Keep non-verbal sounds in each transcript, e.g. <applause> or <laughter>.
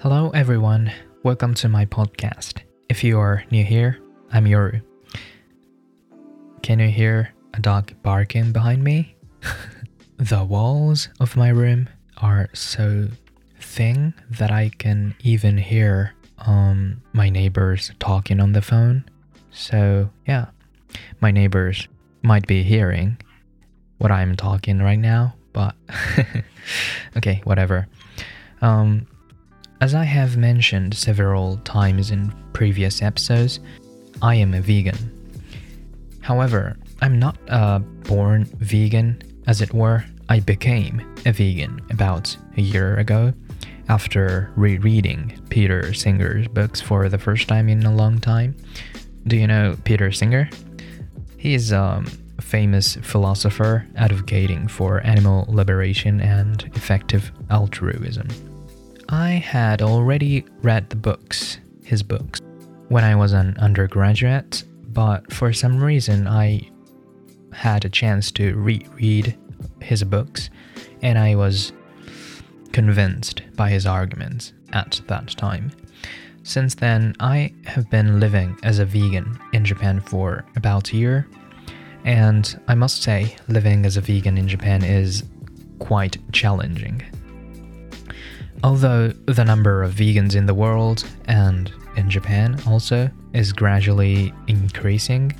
Hello, everyone. Welcome to my podcast. If you are new here, I'm Yoru. Can you hear a dog barking behind me? <laughs> the walls of my room are so thin that I can even hear um, my neighbors talking on the phone. So, yeah, my neighbors might be hearing what I'm talking right now, but <laughs> okay, whatever. Um, as I have mentioned several times in previous episodes, I am a vegan. However, I'm not a born vegan, as it were. I became a vegan about a year ago after rereading Peter Singer's books for the first time in a long time. Do you know Peter Singer? He is a famous philosopher advocating for animal liberation and effective altruism. I had already read the books, his books, when I was an undergraduate, but for some reason I had a chance to reread his books and I was convinced by his arguments at that time. Since then, I have been living as a vegan in Japan for about a year, and I must say, living as a vegan in Japan is quite challenging. Although the number of vegans in the world and in Japan also is gradually increasing,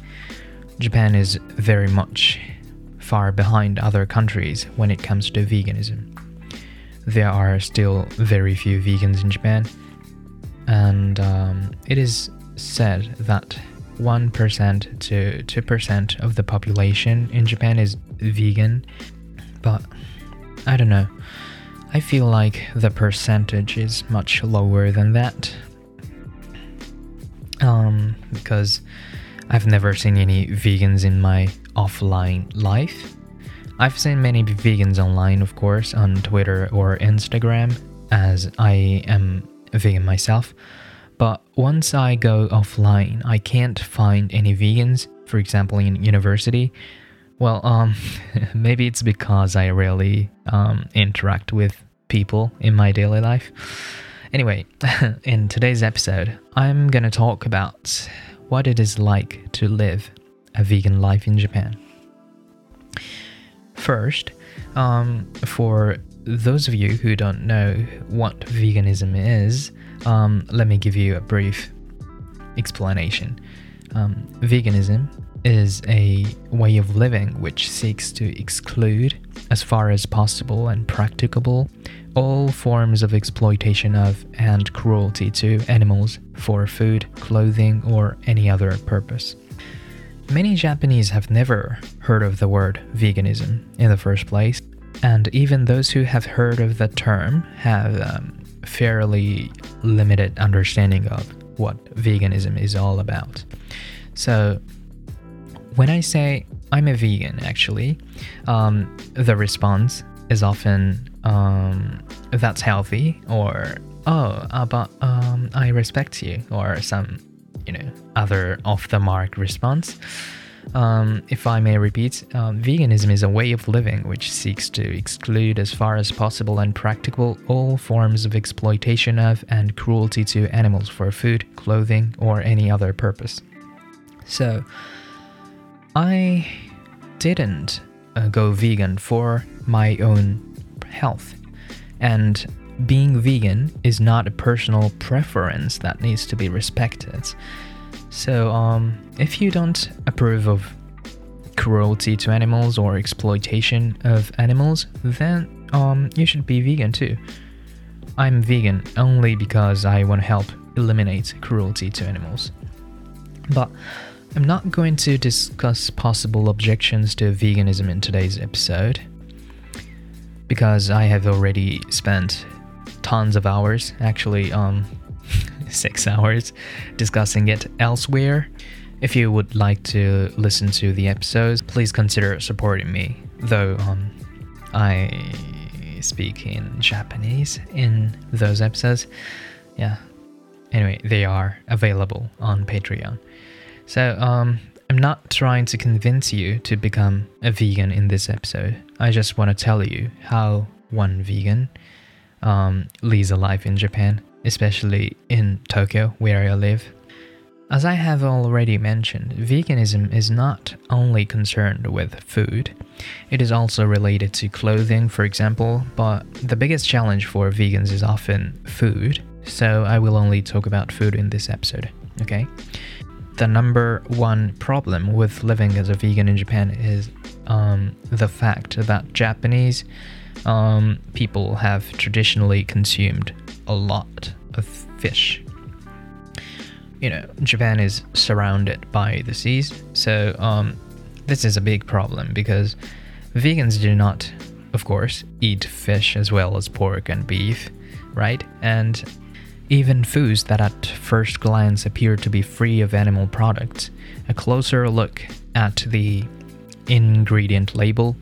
Japan is very much far behind other countries when it comes to veganism. There are still very few vegans in Japan, and um, it is said that 1% to 2% of the population in Japan is vegan, but I don't know. I feel like the percentage is much lower than that. Um, because I've never seen any vegans in my offline life. I've seen many vegans online, of course, on Twitter or Instagram, as I am a vegan myself. But once I go offline, I can't find any vegans, for example, in university well, um, <laughs> maybe it's because I rarely um, interact with people in my daily life. Anyway, <laughs> in today's episode, I'm gonna talk about what it is like to live a vegan life in Japan. First, um, for those of you who don't know what veganism is, um, let me give you a brief explanation. Um, veganism is a way of living which seeks to exclude, as far as possible and practicable, all forms of exploitation of and cruelty to animals for food, clothing, or any other purpose. Many Japanese have never heard of the word veganism in the first place, and even those who have heard of the term have um, fairly limited understanding of what veganism is all about. So, when I say I'm a vegan, actually, um, the response is often um, that's healthy or oh, uh, but um, I respect you or some you know other off the mark response. Um, if I may repeat, um, veganism is a way of living which seeks to exclude, as far as possible and practicable, all forms of exploitation of and cruelty to animals for food, clothing, or any other purpose. So, I didn't uh, go vegan for my own health. And being vegan is not a personal preference that needs to be respected. So, um, if you don't approve of cruelty to animals or exploitation of animals, then um, you should be vegan too. I'm vegan only because I want to help eliminate cruelty to animals. But I'm not going to discuss possible objections to veganism in today's episode because I have already spent tons of hours, actually, um, <laughs> six hours, discussing it elsewhere. If you would like to listen to the episodes, please consider supporting me. Though um, I speak in Japanese in those episodes, yeah. Anyway, they are available on Patreon. So, um, I'm not trying to convince you to become a vegan in this episode. I just want to tell you how one vegan um, leads a life in Japan especially in Tokyo, where I live. As I have already mentioned, veganism is not only concerned with food, it is also related to clothing, for example, but the biggest challenge for vegans is often food, so I will only talk about food in this episode, okay? The number one problem with living as a vegan in Japan is um, the fact that Japanese um, people have traditionally consumed a lot of fish you know, Japan is surrounded by the seas, so um, this is a big problem because vegans do not, of course, eat fish as well as pork and beef, right? And even foods that at first glance appear to be free of animal products, a closer look at the ingredient label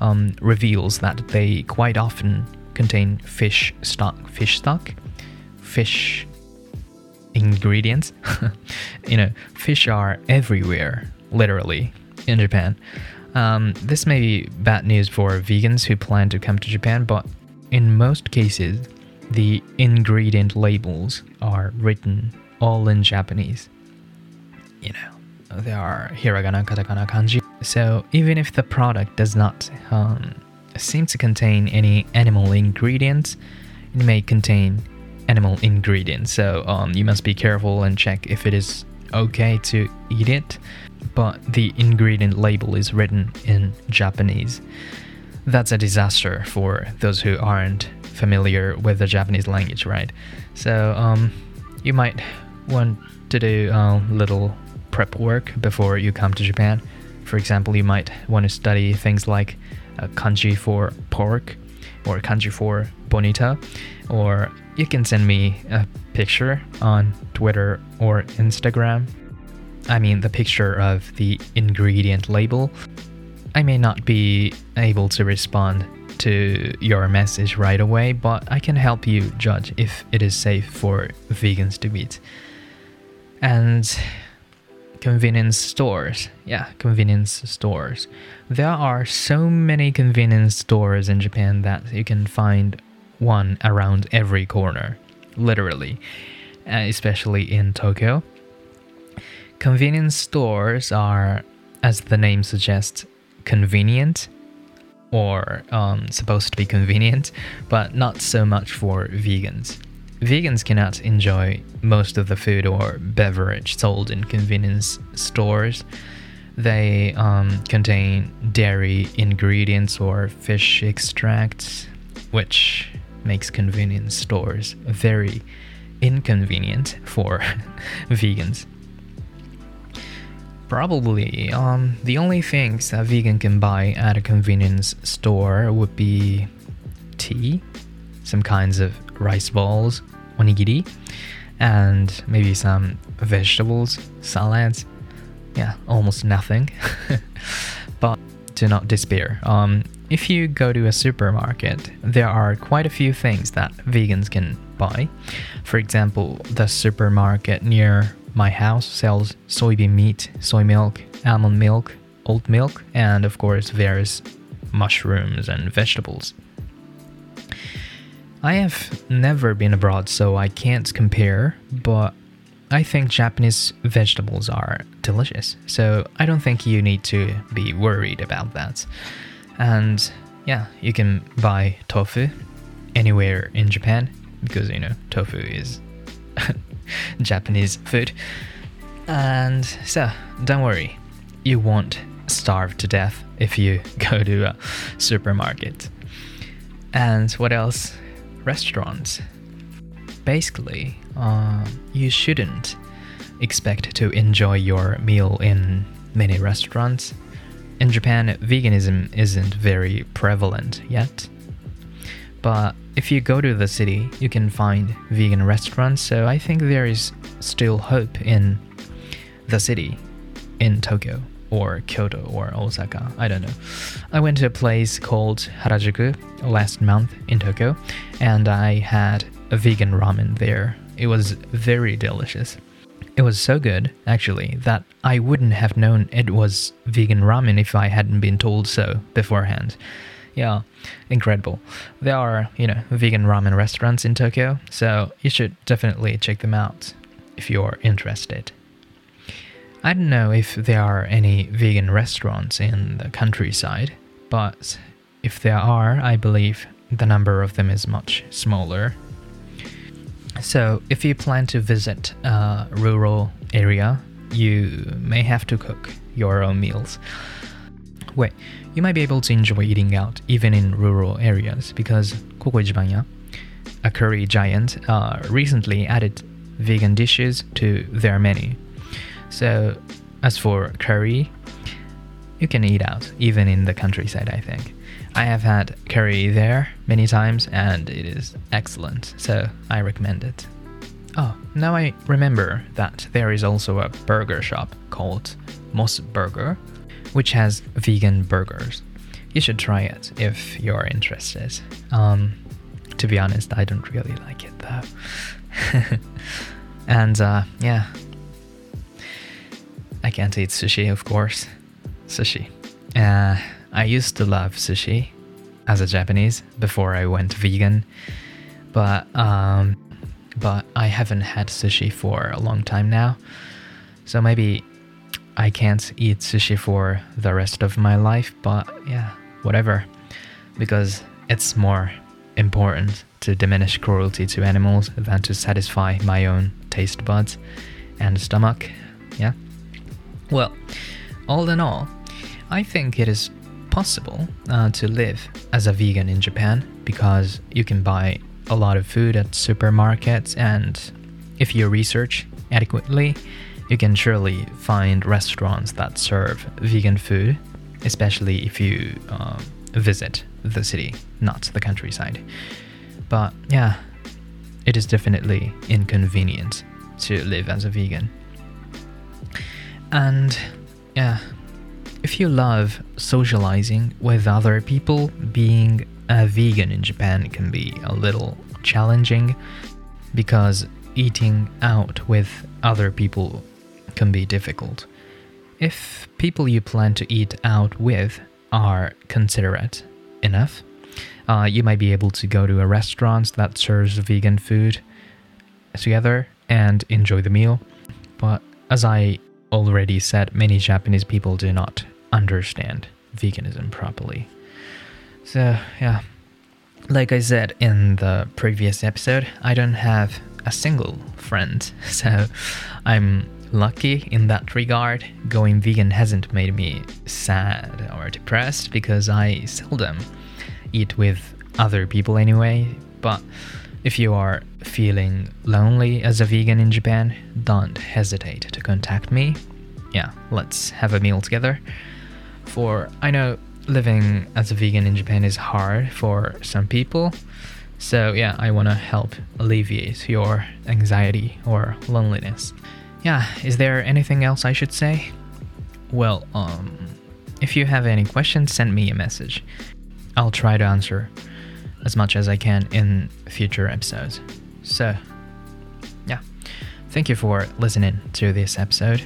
um, reveals that they quite often contain fish stock, fish stock, fish ingredients. <laughs> you know, fish are everywhere, literally, in Japan. Um, this may be bad news for vegans who plan to come to Japan, but in most cases, the ingredient labels are written all in Japanese. You know, there are hiragana, katakana, kanji. So even if the product does not um, seem to contain any animal ingredients, it may contain animal ingredients, so um, you must be careful and check if it is okay to eat it. But the ingredient label is written in Japanese. That's a disaster for those who aren't familiar with the Japanese language, right? So um, you might want to do a little prep work before you come to Japan. For example, you might want to study things like uh, kanji for pork or kanji for bonito or you can send me a picture on Twitter or Instagram. I mean, the picture of the ingredient label. I may not be able to respond to your message right away, but I can help you judge if it is safe for vegans to eat. And convenience stores. Yeah, convenience stores. There are so many convenience stores in Japan that you can find one around every corner, literally, uh, especially in Tokyo. Convenience stores are, as the name suggests, convenient or um, supposed to be convenient, but not so much for vegans. Vegans cannot enjoy most of the food or beverage sold in convenience stores. They um, contain dairy ingredients or fish extracts, which makes convenience stores very inconvenient for <laughs> vegans. Probably, um, the only things a vegan can buy at a convenience store would be tea, some kinds of rice balls, onigiri, and maybe some vegetables, salads. Yeah, almost nothing. <laughs> but do not despair. Um, if you go to a supermarket, there are quite a few things that vegans can buy. For example, the supermarket near my house sells soybean meat, soy milk, almond milk, oat milk, and of course, various mushrooms and vegetables. I have never been abroad, so I can't compare, but I think Japanese vegetables are delicious, so I don't think you need to be worried about that. And yeah, you can buy tofu anywhere in Japan because you know tofu is <laughs> Japanese food. And so, don't worry, you won't starve to death if you <laughs> go to a supermarket. And what else? Restaurants. Basically, uh, you shouldn't expect to enjoy your meal in many restaurants in Japan, veganism isn't very prevalent yet. But if you go to the city, you can find vegan restaurants, so I think there is still hope in the city, in Tokyo, or Kyoto, or Osaka. I don't know. I went to a place called Harajuku last month in Tokyo, and I had a vegan ramen there. It was very delicious. It was so good, actually, that I wouldn't have known it was vegan ramen if I hadn't been told so beforehand. Yeah, incredible. There are, you know, vegan ramen restaurants in Tokyo, so you should definitely check them out if you're interested. I don't know if there are any vegan restaurants in the countryside, but if there are, I believe the number of them is much smaller. So, if you plan to visit a rural area, you may have to cook your own meals. Wait, you might be able to enjoy eating out even in rural areas because CoCo Ichibanya, a curry giant, uh, recently added vegan dishes to their menu. So, as for curry, you can eat out even in the countryside, I think. I have had curry there many times and it is excellent, so I recommend it. Oh, now I remember that there is also a burger shop called MOS Burger, which has vegan burgers. You should try it if you're interested. Um, to be honest, I don't really like it though. <laughs> and uh, yeah, I can't eat sushi, of course. Sushi. Uh, I used to love sushi as a Japanese before I went vegan, but um, but I haven't had sushi for a long time now. So maybe I can't eat sushi for the rest of my life, but yeah, whatever. Because it's more important to diminish cruelty to animals than to satisfy my own taste buds and stomach. Yeah. Well, all in all, I think it is possible uh, to live as a vegan in Japan because you can buy a lot of food at supermarkets, and if you research adequately, you can surely find restaurants that serve vegan food, especially if you uh, visit the city, not the countryside. But yeah, it is definitely inconvenient to live as a vegan. And yeah, if you love socializing with other people, being a vegan in Japan can be a little challenging because eating out with other people can be difficult. If people you plan to eat out with are considerate enough, uh, you might be able to go to a restaurant that serves vegan food together and enjoy the meal. But as I already said, many Japanese people do not understand veganism properly. So, yeah. Like I said in the previous episode, I don't have a single friend, <laughs> so I'm lucky in that regard. Going vegan hasn't made me sad or depressed because I seldom eat with other people anyway. But if you are feeling lonely as a vegan in Japan, don't hesitate to contact me. Yeah, let's have a meal together. For I know living as a vegan in Japan is hard for some people. So, yeah, I want to help alleviate your anxiety or loneliness. Yeah, is there anything else I should say? Well, um, if you have any questions, send me a message. I'll try to answer as much as I can in future episodes. So, yeah, thank you for listening to this episode.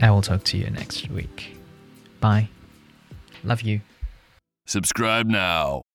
I will talk to you next week. Bye. Love you. Subscribe now.